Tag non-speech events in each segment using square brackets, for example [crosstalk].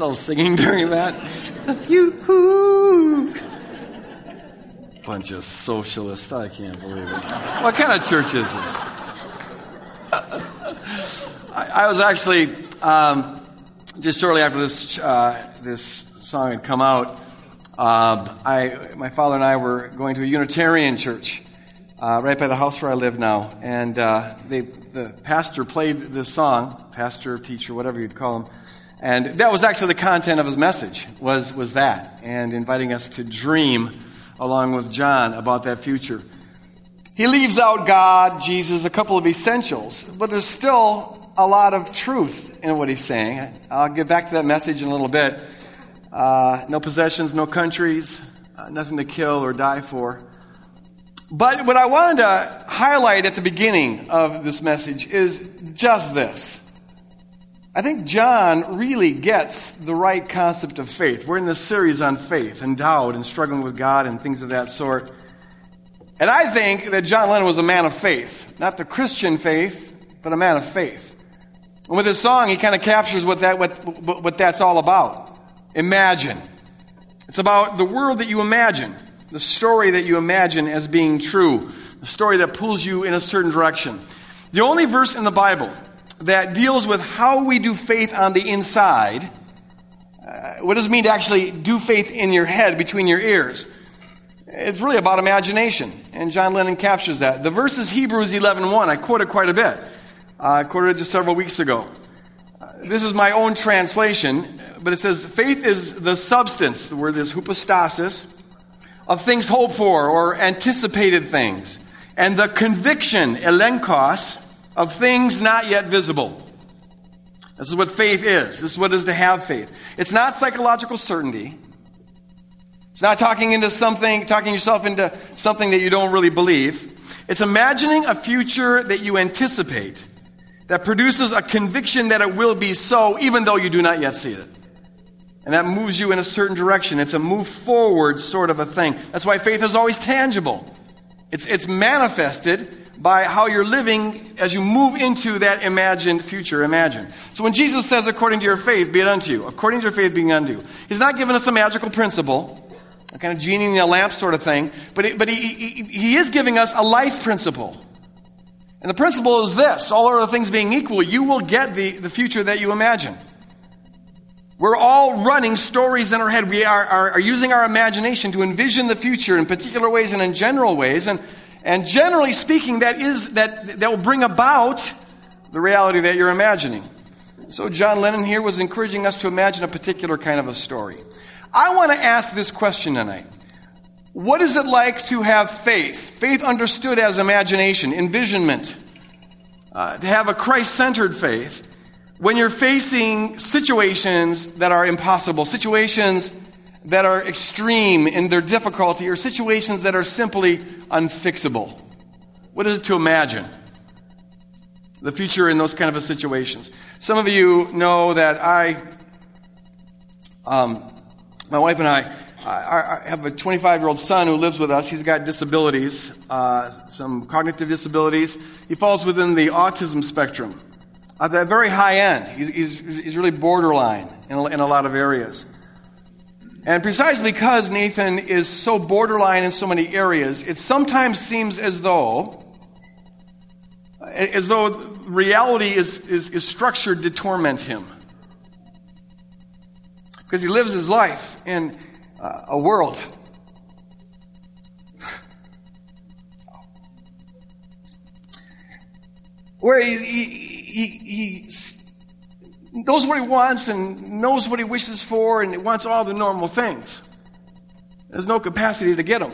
yourself singing during that? Yoo-hoo! Bunch of socialists. I can't believe it. What kind of church is this? I, I was actually, um, just shortly after this, uh, this song had come out, um, I, my father and I were going to a Unitarian church uh, right by the house where I live now. And uh, they, the pastor played this song, pastor, teacher, whatever you'd call him. And that was actually the content of his message, was, was that, and inviting us to dream along with John about that future. He leaves out God, Jesus, a couple of essentials, but there's still a lot of truth in what he's saying. I'll get back to that message in a little bit. Uh, no possessions, no countries, uh, nothing to kill or die for. But what I wanted to highlight at the beginning of this message is just this. I think John really gets the right concept of faith. We're in this series on faith and doubt and struggling with God and things of that sort. And I think that John Lennon was a man of faith. Not the Christian faith, but a man of faith. And with his song, he kind of captures what, that, what, what, that's all about. Imagine. It's about the world that you imagine, the story that you imagine as being true, the story that pulls you in a certain direction. The only verse in the Bible that deals with how we do faith on the inside. Uh, what does it mean to actually do faith in your head, between your ears? It's really about imagination, and John Lennon captures that. The verse is Hebrews 11.1. I quoted quite a bit. Uh, I quoted it just several weeks ago. Uh, this is my own translation, but it says, Faith is the substance, the word is hypostasis, of things hoped for or anticipated things, and the conviction, elenkos, of things not yet visible. This is what faith is. This is what it is to have faith. It's not psychological certainty. It's not talking into something, talking yourself into something that you don't really believe. It's imagining a future that you anticipate that produces a conviction that it will be so, even though you do not yet see it. And that moves you in a certain direction. It's a move forward sort of a thing. That's why faith is always tangible. It's, it's manifested by how you're living as you move into that imagined future. Imagine. So when Jesus says, according to your faith, be it unto you, according to your faith being unto you, he's not giving us a magical principle, a kind of genie in the lamp sort of thing, but, he, but he, he, he is giving us a life principle. And the principle is this all other things being equal, you will get the, the future that you imagine. We're all running stories in our head. We are, are, are, using our imagination to envision the future in particular ways and in general ways. And, and generally speaking, that, is, that, that will bring about the reality that you're imagining. So John Lennon here was encouraging us to imagine a particular kind of a story. I want to ask this question tonight. What is it like to have faith? Faith understood as imagination, envisionment. Uh, to have a Christ centered faith when you're facing situations that are impossible, situations that are extreme in their difficulty, or situations that are simply unfixable. What is it to imagine? The future in those kind of situations. Some of you know that I, um, my wife and I, I, have a 25 year old son who lives with us. He's got disabilities, uh, some cognitive disabilities. He falls within the autism spectrum at the very high end. He's, he's, he's really borderline in a, in a lot of areas. And precisely because Nathan is so borderline in so many areas, it sometimes seems as though as though reality is, is, is structured to torment him. Because he lives his life in uh, a world [sighs] where he, he, he, he knows what he wants and knows what he wishes for and he wants all the normal things. There's no capacity to get them.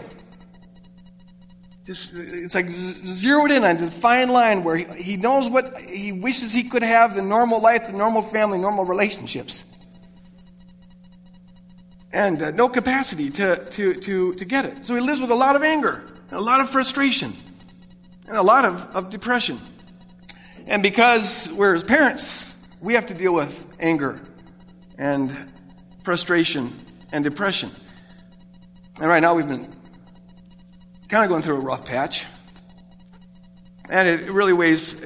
Just, it's like zeroed in on a fine line where he, he knows what he wishes he could have the normal life, the normal family, normal relationships. And uh, no capacity to, to, to, to get it. So he lives with a lot of anger, a lot of frustration, and a lot of, of depression. And because we're his parents, we have to deal with anger and frustration and depression. And right now we've been kind of going through a rough patch. And it really weighs,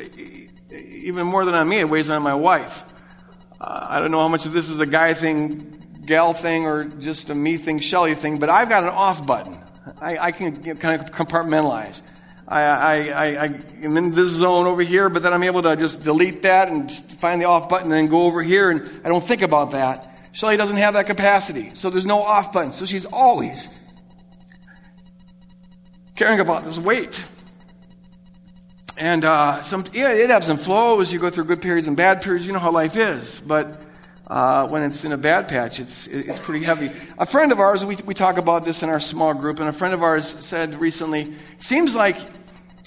even more than on me, it weighs on my wife. Uh, I don't know how much of this is a guy thing, gal thing, or just a me thing, Shelley thing, but I've got an off button. I, I can kind of compartmentalize. I, I, I, am in this zone over here, but then I'm able to just delete that and find the off button and go over here, and I don't think about that. Shelley doesn't have that capacity, so there's no off button. So she's always caring about this weight. And uh, some, yeah, it ebbs and flows. You go through good periods and bad periods. You know how life is. But uh, when it's in a bad patch, it's, it's pretty heavy. A friend of ours, we, we talk about this in our small group, and a friend of ours said recently, seems like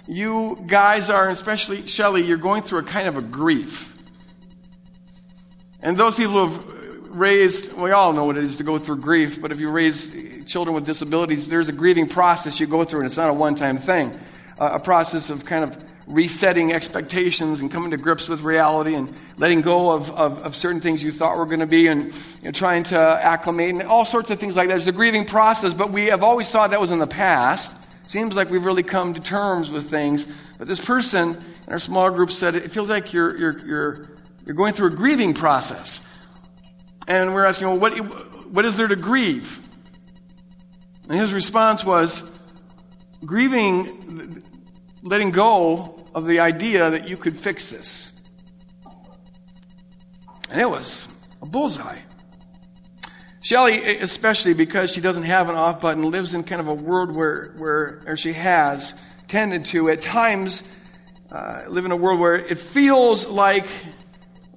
you guys are, especially Shelley, you're going through a kind of a grief. And those people who have raised, we all know what it is to go through grief, but if you raise children with disabilities, there's a grieving process you go through, and it's not a one time thing. Uh, a process of kind of resetting expectations and coming to grips with reality and letting go of, of, of certain things you thought were going to be and you know, trying to acclimate and all sorts of things like that. There's a grieving process, but we have always thought that was in the past. Seems like we've really come to terms with things. But this person in our small group said it feels like you're, you're, you're, you're going through a grieving process. And we're asking, well, what, what is there to grieve? And his response was grieving, letting go of the idea that you could fix this. And it was a bullseye. Shelley, especially because she doesn't have an off button, lives in kind of a world where, where or she has tended to, at times, uh, live in a world where it feels like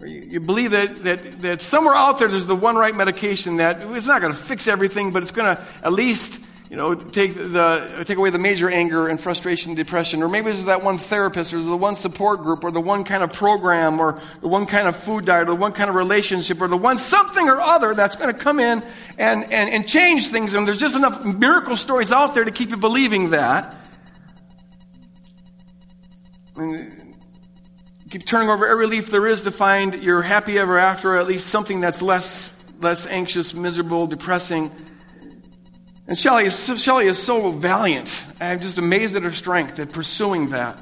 you, you, believe that, that, that somewhere out there there's the one right medication that it's not going to fix everything, but it's going to at least you know, take, the, take away the major anger and frustration and depression. Or maybe there's that one therapist, or the one support group, or the one kind of program, or the one kind of food diet, or the one kind of relationship, or the one something or other that's going to come in and, and, and change things. And there's just enough miracle stories out there to keep you believing that. And keep turning over every leaf there is to find your happy ever after, or at least something that's less, less anxious, miserable, depressing and Shelley is, Shelley is so valiant. I'm just amazed at her strength at pursuing that.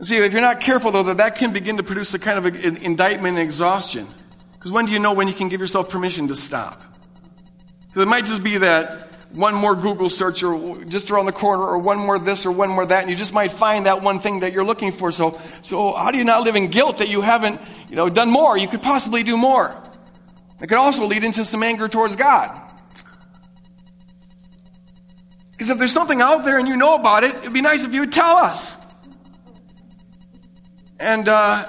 See, if you're not careful, though, that that can begin to produce a kind of an indictment and exhaustion. Because when do you know when you can give yourself permission to stop? Because it might just be that one more Google search or just around the corner or one more this or one more that, and you just might find that one thing that you're looking for. So, so how do you not live in guilt that you haven't, you know, done more? You could possibly do more. It could also lead into some anger towards God. Because if there's something out there and you know about it, it'd be nice if you would tell us. And uh,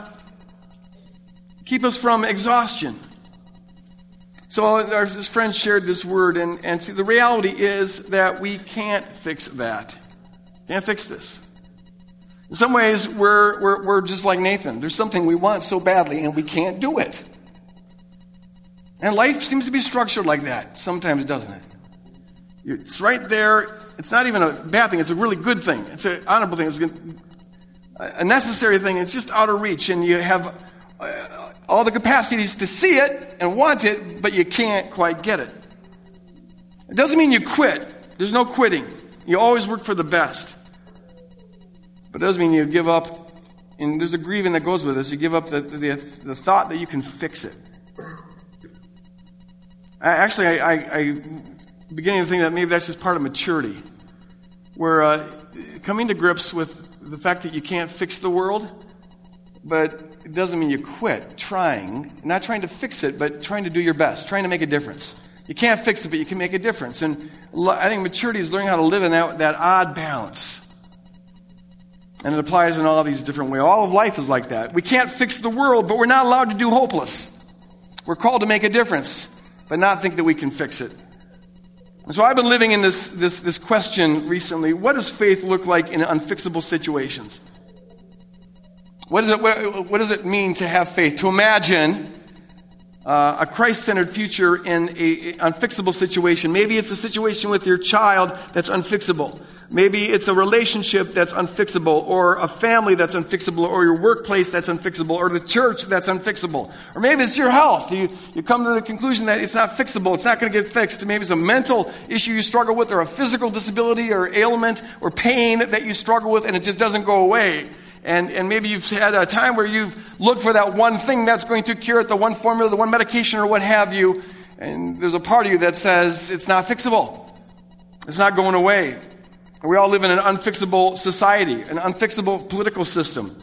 keep us from exhaustion. So our this friend shared this word, and, and see, the reality is that we can't fix that. Can't fix this. In some ways, we're, we're, we're just like Nathan. There's something we want so badly, and we can't do it. And life seems to be structured like that sometimes, doesn't it? It's right there. It's not even a bad thing, it's a really good thing. It's an honorable thing. It's a necessary thing. It's just out of reach, and you have uh, all the capacities to see it and want it, but you can't quite get it. It doesn't mean you quit. There's no quitting. You always work for the best. But it doesn't mean you give up. And there's a grieving that goes with this. You give up the, the, the thought that you can fix it. I, actually, I, I, I beginning to think that maybe that's just part of maturity. Where uh, coming to grips with the fact that you can't fix the world, but it doesn't mean you quit trying. Not trying to fix it, but trying to do your best, trying to make a difference. You can't fix it, but you can make a difference. And I think maturity is learning how to live in that, that odd balance. And it applies in all these different ways. All of life is like that. We can't fix the world, but we're not allowed to do hopeless. We're called to make a difference, but not think that we can fix it. So I've been living in this, this, this question recently what does faith look like in unfixable situations? What, is it, what, what does it mean to have faith? To imagine uh, a Christ centered future in an unfixable situation. Maybe it's a situation with your child that's unfixable. Maybe it's a relationship that's unfixable, or a family that's unfixable, or your workplace that's unfixable, or the church that's unfixable. Or maybe it's your health. You, you come to the conclusion that it's not fixable, it's not going to get fixed. Maybe it's a mental issue you struggle with, or a physical disability, or ailment, or pain that you struggle with, and it just doesn't go away. And, and maybe you've had a time where you've looked for that one thing that's going to cure it, the one formula, the one medication, or what have you. And there's a part of you that says it's not fixable. It's not going away. We all live in an unfixable society, an unfixable political system,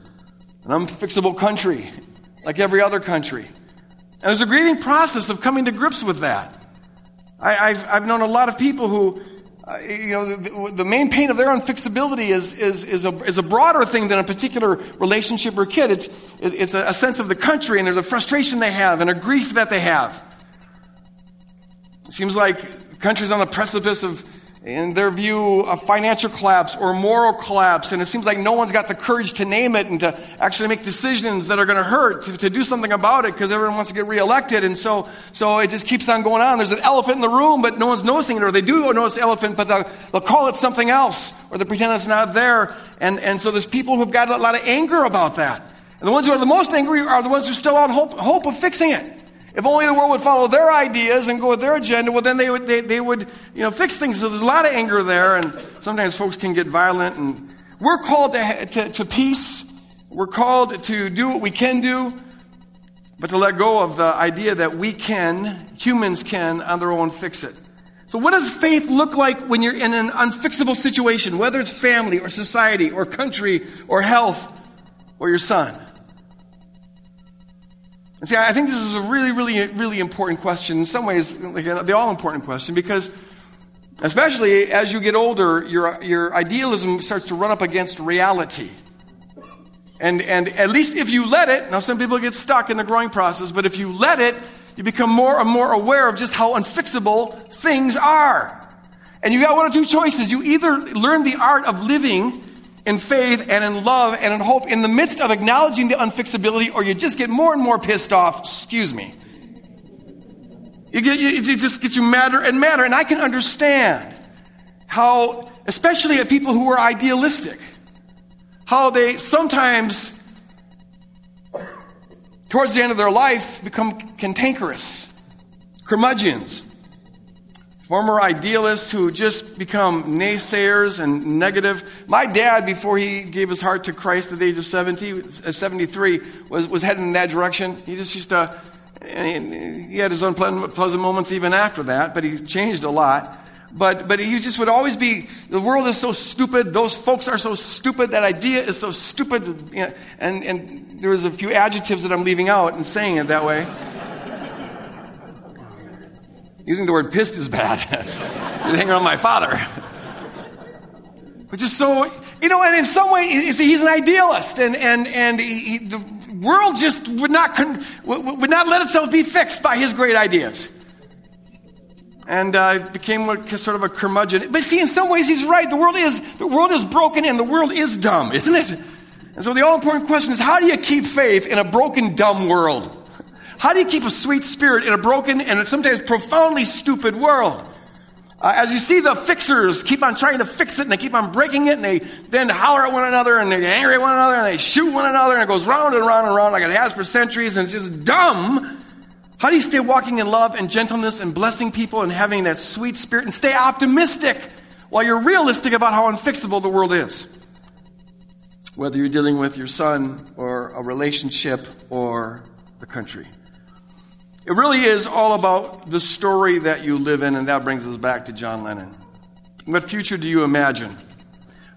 an unfixable country, like every other country. And there's a grieving process of coming to grips with that. I, have I've known a lot of people who, uh, you know, the, the, main pain of their unfixability is, is, is, a, is a broader thing than a particular relationship or kid. It's, it's a, a sense of the country, and there's a frustration they have and a grief that they have. It seems like countries on the precipice of in their view, a financial collapse or moral collapse, and it seems like no one's got the courage to name it and to actually make decisions that are going to hurt, to, do something about it because everyone wants to get reelected, and so, so it just keeps on going on. There's an elephant in the room, but no one's noticing it, or they do notice the elephant, but they'll, they'll call it something else, or they pretend it's not there, and, and so there's people who've got a lot of anger about that. And the ones who are the most angry are the ones who still have hope, hope of fixing it. If only the world would follow their ideas and go with their agenda, well, then they would, they, they would you know, fix things. So there's a lot of anger there, and sometimes folks can get violent. And we're called to, to, to peace. We're called to do what we can do, but to let go of the idea that we can, humans can, on their own fix it. So, what does faith look like when you're in an unfixable situation, whether it's family or society or country or health or your son? And see, I think this is a really, really, really important question. In some ways, like, uh, the all important question because, especially as you get older, your, your idealism starts to run up against reality. And, and at least if you let it, now some people get stuck in the growing process, but if you let it, you become more and more aware of just how unfixable things are. And you got one or two choices. You either learn the art of living in faith and in love and in hope in the midst of acknowledging the unfixability, or you just get more and more pissed off. Excuse me. You get, you, it just gets you madder and madder. And I can understand how, especially at people who are idealistic, how they sometimes, towards the end of their life, become cantankerous, curmudgeons former idealists who just become naysayers and negative. My dad, before he gave his heart to Christ at the age of 70, uh, 73, was, was heading in that direction. He just used to, he had his own pleasant moments even after that, but he changed a lot. But, but he just would always be, the world is so stupid, those folks are so stupid, that idea is so stupid. And, and there was a few adjectives that I'm leaving out and saying it that way. You think the word pissed is bad? You're hanging on my father. Which is so, you know, and in some way, he's an idealist, and, and, and he, the world just would not, would not let itself be fixed by his great ideas and uh, became sort of a curmudgeon. But see, in some ways, he's right. The world is the world is broken, and the world is dumb, isn't it? And so, the all important question is: How do you keep faith in a broken, dumb world? How do you keep a sweet spirit in a broken and sometimes profoundly stupid world? Uh, as you see, the fixers keep on trying to fix it, and they keep on breaking it, and they then holler at one another, and they get angry at one another, and they shoot one another, and it goes round and round and round like it has for centuries, and it's just dumb. How do you stay walking in love and gentleness and blessing people and having that sweet spirit and stay optimistic while you're realistic about how unfixable the world is? Whether you're dealing with your son or a relationship or the country. It really is all about the story that you live in, and that brings us back to John Lennon. What future do you imagine?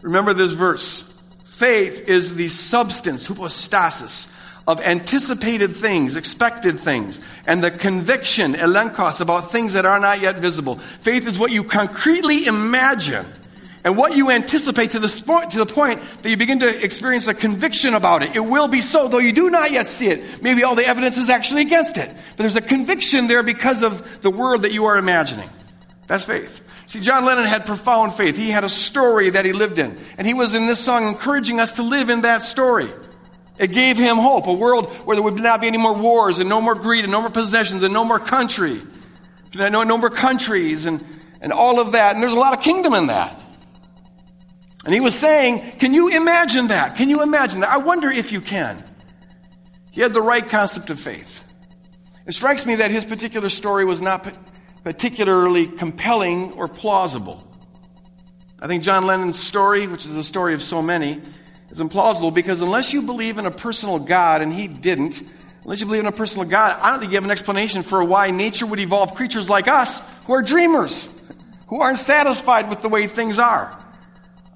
Remember this verse. Faith is the substance, hypostasis, of anticipated things, expected things, and the conviction, elenkos, about things that are not yet visible. Faith is what you concretely imagine and what you anticipate to the, to the point that you begin to experience a conviction about it. It will be so, though you do not yet see it. Maybe all the evidence is actually against it. But there's a conviction there because of the world that you are imagining. That's faith. See, John Lennon had profound faith. He had a story that he lived in. And he was in this song encouraging us to live in that story. It gave him hope, a world where there would not be any more wars and no more greed and no more possessions and no more country. No, no more countries and, and all of that. And there's a lot of kingdom in that. And he was saying, Can you imagine that? Can you imagine that? I wonder if you can. He had the right concept of faith. It strikes me that his particular story was not particularly compelling or plausible. I think John Lennon's story, which is a story of so many, is implausible because unless you believe in a personal God, and he didn't, unless you believe in a personal God, I don't think you have an explanation for why nature would evolve creatures like us who are dreamers, who aren't satisfied with the way things are.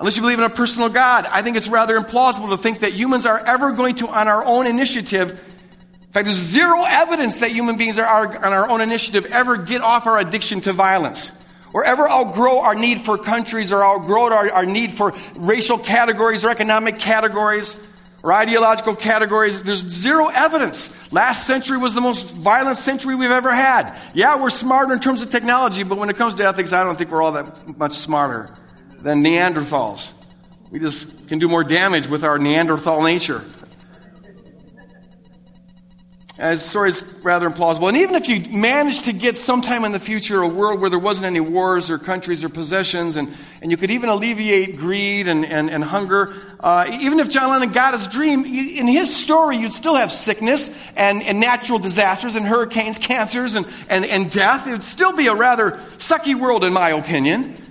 Unless you believe in a personal God, I think it's rather implausible to think that humans are ever going to, on our own initiative, in fact, there's zero evidence that human beings are, are on our own initiative ever get off our addiction to violence or ever outgrow our need for countries or outgrow our, our need for racial categories or economic categories or ideological categories. There's zero evidence. Last century was the most violent century we've ever had. Yeah, we're smarter in terms of technology, but when it comes to ethics, I don't think we're all that much smarter than Neanderthals. We just can do more damage with our Neanderthal nature. His story is rather implausible. And even if you managed to get sometime in the future a world where there wasn't any wars or countries or possessions, and, and you could even alleviate greed and, and, and hunger, uh, even if John Lennon got his dream, in his story, you'd still have sickness and, and natural disasters and hurricanes, cancers, and, and, and death. It would still be a rather sucky world, in my opinion.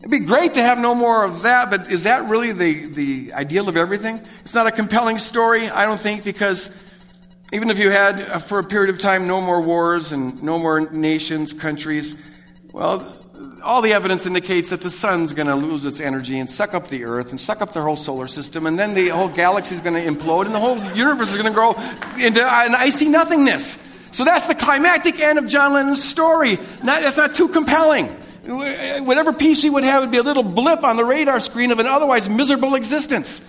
It'd be great to have no more of that, but is that really the, the ideal of everything? It's not a compelling story, I don't think, because even if you had, uh, for a period of time, no more wars and no more nations, countries, well, all the evidence indicates that the sun's going to lose its energy and suck up the earth and suck up the whole solar system, and then the whole galaxy is going to implode, and the whole universe is going to grow into an icy nothingness. So that's the climactic end of John Lennon's story. Not, that's not too compelling. Whatever peace we would have would be a little blip on the radar screen of an otherwise miserable existence.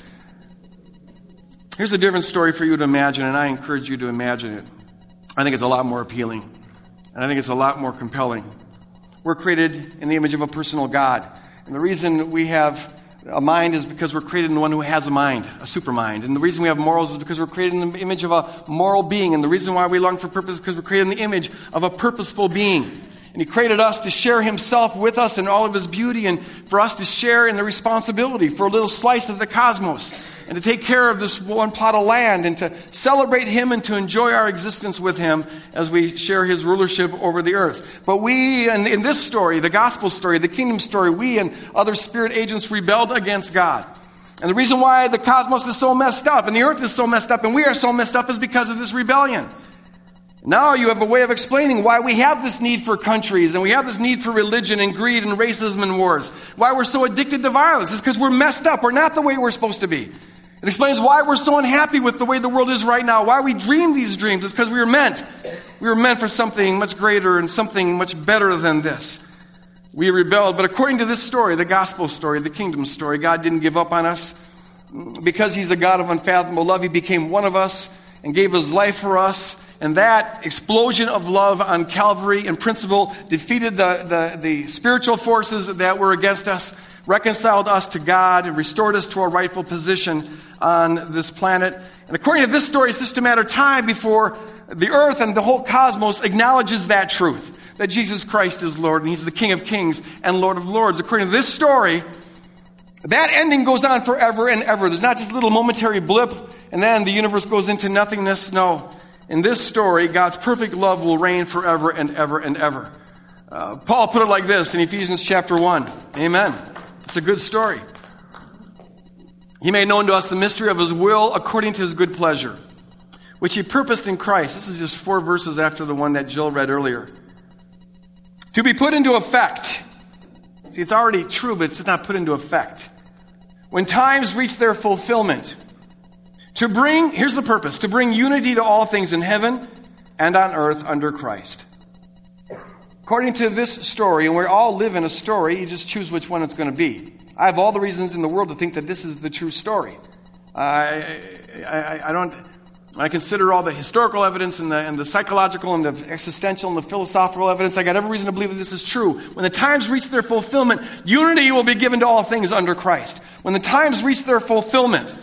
Here's a different story for you to imagine, and I encourage you to imagine it. I think it's a lot more appealing, and I think it's a lot more compelling. We're created in the image of a personal God. And the reason we have a mind is because we're created in one who has a mind, a supermind. And the reason we have morals is because we're created in the image of a moral being. And the reason why we long for purpose is because we're created in the image of a purposeful being. And He created us to share Himself with us in all of His beauty and for us to share in the responsibility for a little slice of the cosmos and to take care of this one plot of land and to celebrate Him and to enjoy our existence with Him as we share His rulership over the earth. But we, in, in this story, the gospel story, the kingdom story, we and other spirit agents rebelled against God. And the reason why the cosmos is so messed up and the earth is so messed up and we are so messed up is because of this rebellion. Now you have a way of explaining why we have this need for countries and we have this need for religion and greed and racism and wars. Why we're so addicted to violence. is because we're messed up. We're not the way we're supposed to be. It explains why we're so unhappy with the way the world is right now, why we dream these dreams. is because we were meant we were meant for something much greater and something much better than this. We rebelled, but according to this story, the gospel story, the kingdom story, God didn't give up on us. Because He's a God of unfathomable love, He became one of us and gave His life for us. And that explosion of love on Calvary in principle defeated the, the, the, spiritual forces that were against us, reconciled us to God, and restored us to our rightful position on this planet. And according to this story, it's just a matter of time before the earth and the whole cosmos acknowledges that truth that Jesus Christ is Lord and He's the King of Kings and Lord of Lords. According to this story, that ending goes on forever and ever. There's not just a little momentary blip and then the universe goes into nothingness. No. In this story, God's perfect love will reign forever and ever and ever. Uh, Paul put it like this in Ephesians chapter 1. Amen. It's a good story. He made known to us the mystery of his will according to his good pleasure, which he purposed in Christ. This is just four verses after the one that Jill read earlier. To be put into effect. See, it's already true, but it's not put into effect. When times reach their fulfillment, to bring, here's the purpose, to bring unity to all things in heaven and on earth under Christ. According to this story, and we all live in a story, you just choose which one it's going to be. I have all the reasons in the world to think that this is the true story. I, I, I don't. I consider all the historical evidence and the, and the psychological and the existential and the philosophical evidence. I got every reason to believe that this is true. When the times reach their fulfillment, unity will be given to all things under Christ. When the times reach their fulfillment,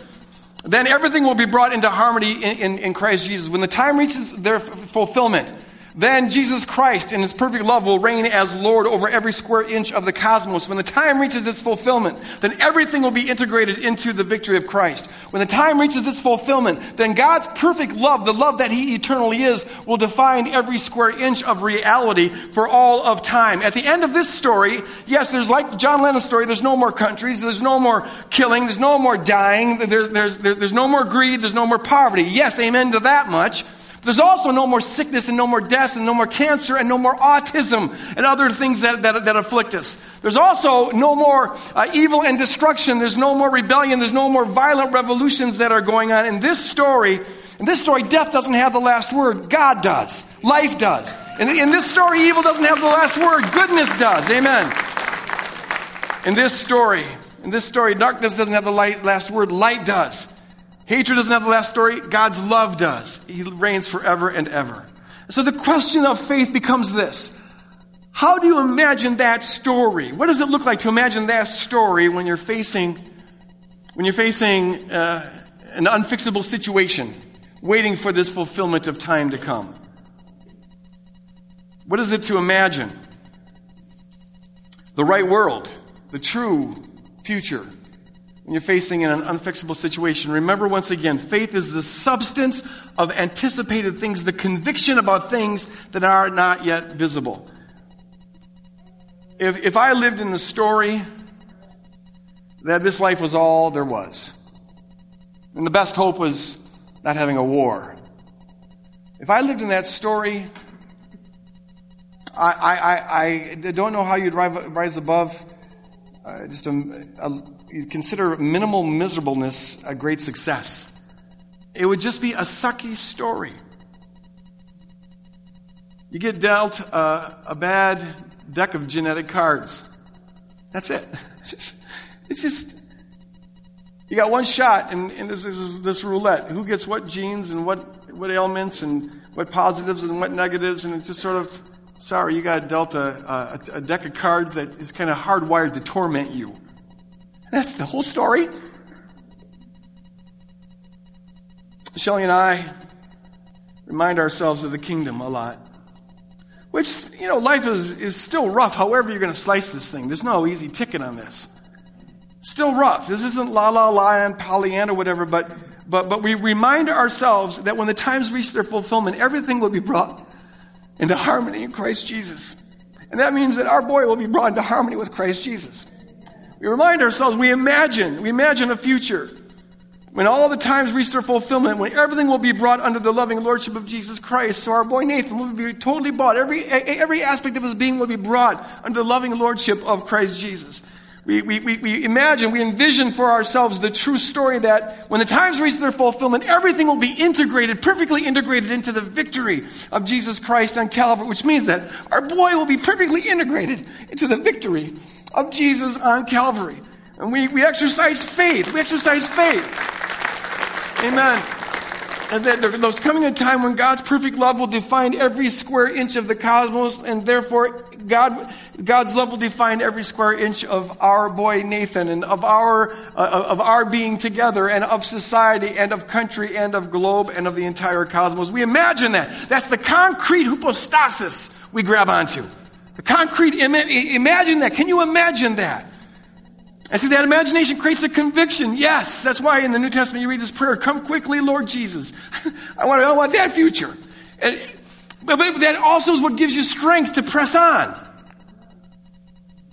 then everything will be brought into harmony in, in, in Christ Jesus. When the time reaches their f- fulfillment, then Jesus Christ in his perfect love will reign as Lord over every square inch of the cosmos. When the time reaches its fulfillment, then everything will be integrated into the victory of Christ. When the time reaches its fulfillment, then God's perfect love, the love that he eternally is, will define every square inch of reality for all of time. At the end of this story, yes, there's like John Lennon's story, there's no more countries, there's no more killing, there's no more dying, there's, there's, there's no more greed, there's no more poverty. Yes, amen to that much. There's also no more sickness and no more death and no more cancer and no more autism and other things that, that, that afflict us. There's also no more uh, evil and destruction. There's no more rebellion. There's no more violent revolutions that are going on. In this story, in this story, death doesn't have the last word. God does. Life does. In, in this story, evil doesn't have the last word. Goodness does. Amen. In this story, in this story, darkness doesn't have the light, last word. Light does. Hatred doesn't have the last story, God's love does. He reigns forever and ever. So the question of faith becomes this How do you imagine that story? What does it look like to imagine that story when you're facing, when you're facing uh, an unfixable situation, waiting for this fulfillment of time to come? What is it to imagine? The right world, the true future you're facing an unfixable situation, remember once again faith is the substance of anticipated things, the conviction about things that are not yet visible. If, if I lived in the story that this life was all there was, and the best hope was not having a war, if I lived in that story, I, I, I, I don't know how you'd rise above uh, just a, a you consider minimal miserableness a great success. It would just be a sucky story. You get dealt a bad deck of genetic cards. That's it. It's [laughs] just, it's just you got one shot and, in this, this, this, roulette. Who gets what genes and what, what ailments and what positives and what negatives, and it's just sort of sorry, you got dealt a, a, a deck of cards that is kind of hardwired to torment you. That's the whole story. Shelley and I remind ourselves of the kingdom a lot. Which, you know, life is, is still rough, however you're going to slice this thing. There's no easy ticket on this. Still rough. This isn't la la la and Pollyanna whatever, but, but, but we remind ourselves that when the times reach their fulfillment, everything will be brought into harmony in Christ Jesus. And that means that our boy will be brought into harmony with Christ Jesus. We remind ourselves, we imagine, we imagine a future when all the times reach their fulfillment, when everything will be brought under the loving lordship of Jesus Christ. So our boy Nathan will be totally brought. Every, every aspect of his being will be brought under the loving lordship of Christ Jesus. We, we, we, we imagine, we envision for ourselves the true story that when the times reach their fulfillment, everything will be integrated, perfectly integrated into the victory of Jesus Christ on Calvary, which means that our boy will be perfectly integrated into the victory of Jesus on Calvary. And we, we exercise faith. We exercise faith. Amen. And that there's coming a time when God's perfect love will define every square inch of the cosmos, and therefore God, God's love will define every square inch of our boy Nathan, and of our, uh, of our being together, and of society, and of country, and of globe, and of the entire cosmos. We imagine that. That's the concrete hypostasis we grab onto. The concrete, imagine that. Can you imagine that? I see that imagination creates a conviction. Yes, that's why in the New Testament you read this prayer, come quickly, Lord Jesus. [laughs] I want, I want that future. And, but, that also is what gives you strength to press on.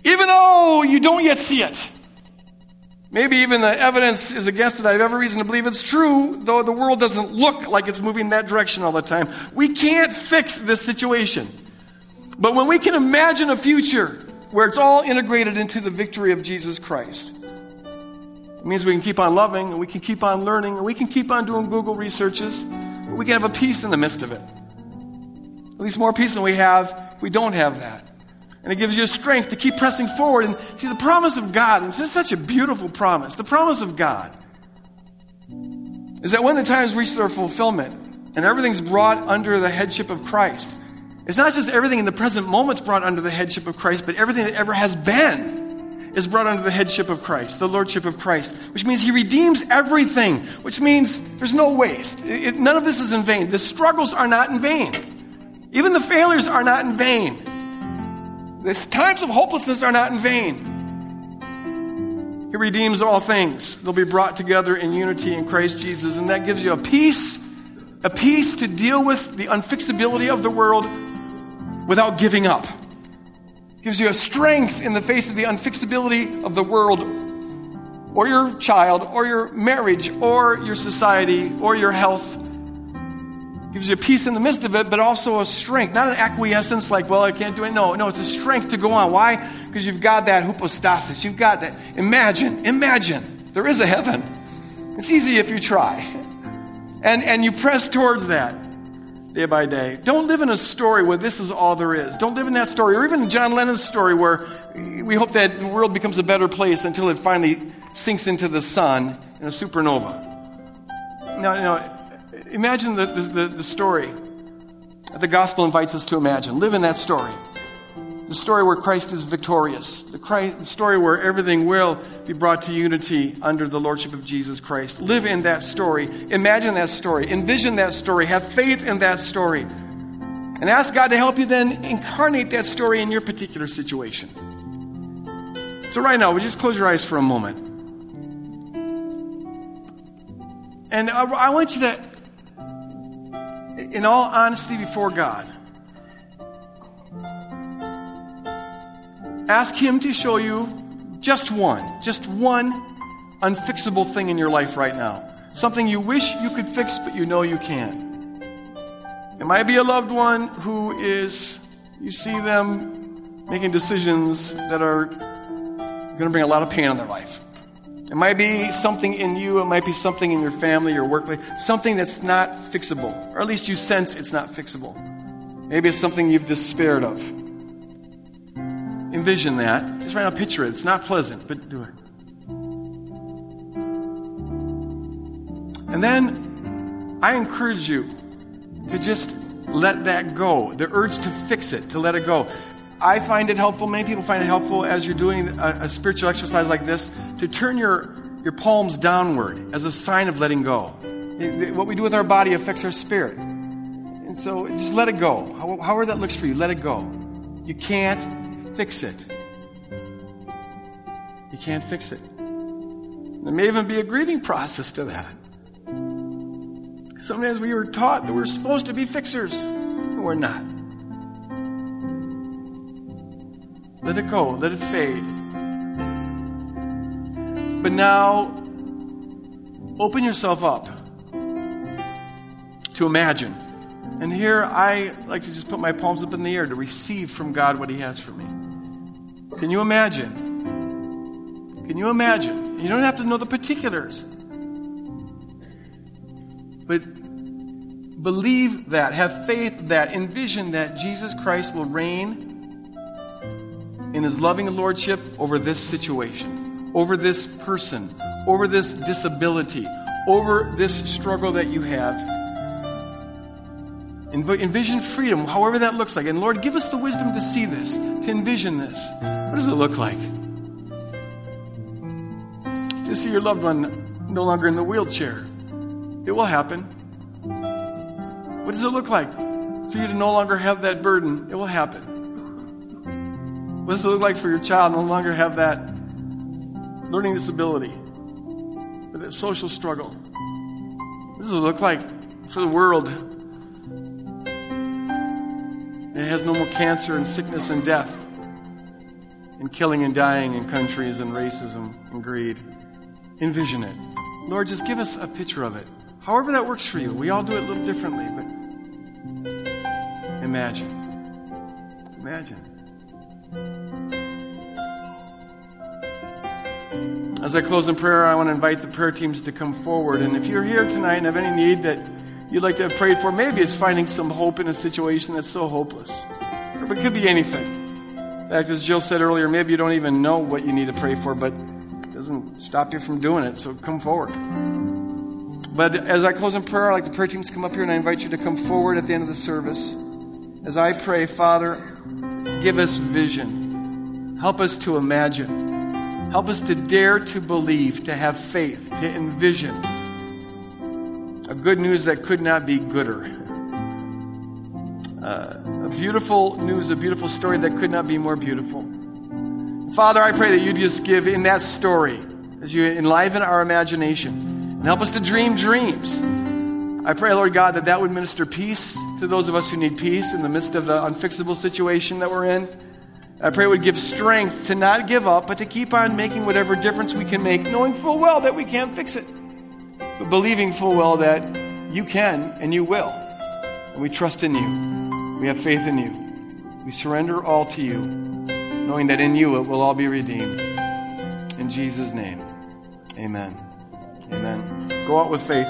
Even though you don't yet see it. Maybe even the evidence is against it. I have every reason to believe it's true, though the world doesn't look like it's moving that direction all the time. We can't fix this situation. But when we can imagine a future where it's all integrated into the victory of Jesus Christ. It means we can keep on loving and we can keep on learning and we can keep on doing Google researches. We can have a peace in the midst of it. At least more peace than we have if we don't have that. And it gives you strength to keep pressing forward. And see, the promise of God, and this is such a beautiful promise, the promise of God is that when the times reach their fulfillment and everything's brought under the headship of Christ, it's not just everything in the present moment's brought under the headship of Christ, but everything that ever has been is brought under the headship of Christ, the lordship of Christ, which means he redeems everything, which means there's no waste. It, none of this is in vain. The struggles are not in vain. Even the failures are not in vain. The times of hopelessness are not in vain. He redeems all things. They'll be brought together in unity in Christ Jesus, and that gives you a peace, a peace to deal with the unfixability of the world without giving up. Gives you a strength in the face of the unfixability of the world or your child or your marriage or your society or your health. Gives you a peace in the midst of it, but also a strength, not an acquiescence like, well, I can't do it. No, no, it's a strength to go on. Why? Because you've got that hypostasis. You've got that. Imagine, imagine. There is a heaven. It's easy if you try. And, and you press towards that day by day. Don't live in a story where this is all there is. Don't live in that story, or even John Lennon's story where we hope that the world becomes a better place until it finally sinks into the sun in a supernova. Now, now imagine the, the, the story that the gospel invites us to imagine. Live in that story. The story where Christ is victorious. The, Christ, the, story where everything will be brought to unity under the Lordship of Jesus Christ. Live in that story. Imagine that story. Envision that story. Have faith in that story. And ask God to help you then incarnate that story in your particular situation. So, right now, you just close your eyes for a moment? And I, I want you to, in all honesty before God, Ask Him to show you just one, just one unfixable thing in your life right now. Something you wish you could fix, but you know you can't. It might be a loved one who is, you see them making decisions that are going to bring a lot of pain in their life. It might be something in you, it might be something in your family, your workplace, something that's not fixable, or at least you sense it's not fixable. Maybe it's something you've despaired of envision that. Just right now, picture it. It's not pleasant, but do it. And then I encourage you to just let that go. The urge to fix it, to let it go. I find it helpful, many people find it helpful as you're doing a, a spiritual exercise like this, to turn your, your palms downward as a sign of letting go. It, what we do with our body affects our spirit. And so just let it go. How, however that looks for you, let it go. You can't fix it. You can't fix it. There may even be a grieving process to that. Sometimes we were taught that we're supposed to be fixers, and we're not. Let it go, let it fade. But now, open yourself up to imagine. And here I like to just put my palms up in the air to receive from God what He has for me. Can you imagine Can you imagine? You don't have to know the particulars. But believe that, have faith that, envision that Jesus Christ will reign in his loving lordship over this situation, over this person, over this disability, over this struggle that you have. Envision freedom, however that looks like. And Lord, give us the wisdom to see this, to envision this. What does it look like? To see your loved one no longer in the wheelchair. It will happen. What does it look like for you to no longer have that burden? It will happen. What does it look like for your child no longer have that learning disability or that social struggle? What does it look like for the world it has no more cancer and sickness and death and killing and dying in countries and racism and greed. Envision it. Lord, just give us a picture of it. However that works for you. We all do it a little differently, but imagine. Imagine. As I close in prayer, I want to invite the prayer teams to come forward. And if you're here tonight and have any need that you'd like to have prayed for. Maybe it's finding some hope in a situation that's so hopeless. Or it could be anything. In fact, as Jill said earlier, maybe you don't even know what you need to pray for, but it doesn't stop you from doing it, so come forward. But as I close in prayer, I'd like the prayer teams come up here, and I invite you to come forward at the end of the service. As I pray, Father, give us vision. Help us to imagine. Help us to dare to believe, to have faith, to envision a good news that could not be gooder. Uh, a beautiful news, a beautiful story that could not be more beautiful. Father, I pray that you just give in that story as you enliven our imagination and help us to dream dreams. I pray, Lord God, that that would minister peace to those of us who need peace in the midst of the unfixable situation that we're in. I pray it would give strength to not give up, but to keep on making whatever difference we can make, knowing full well that we can't fix it but believing full well that you can and you will. And we trust in you. We have faith in you. We surrender all to you, knowing that in you it will all be redeemed. In Jesus' name, amen. Amen. Go out with faith.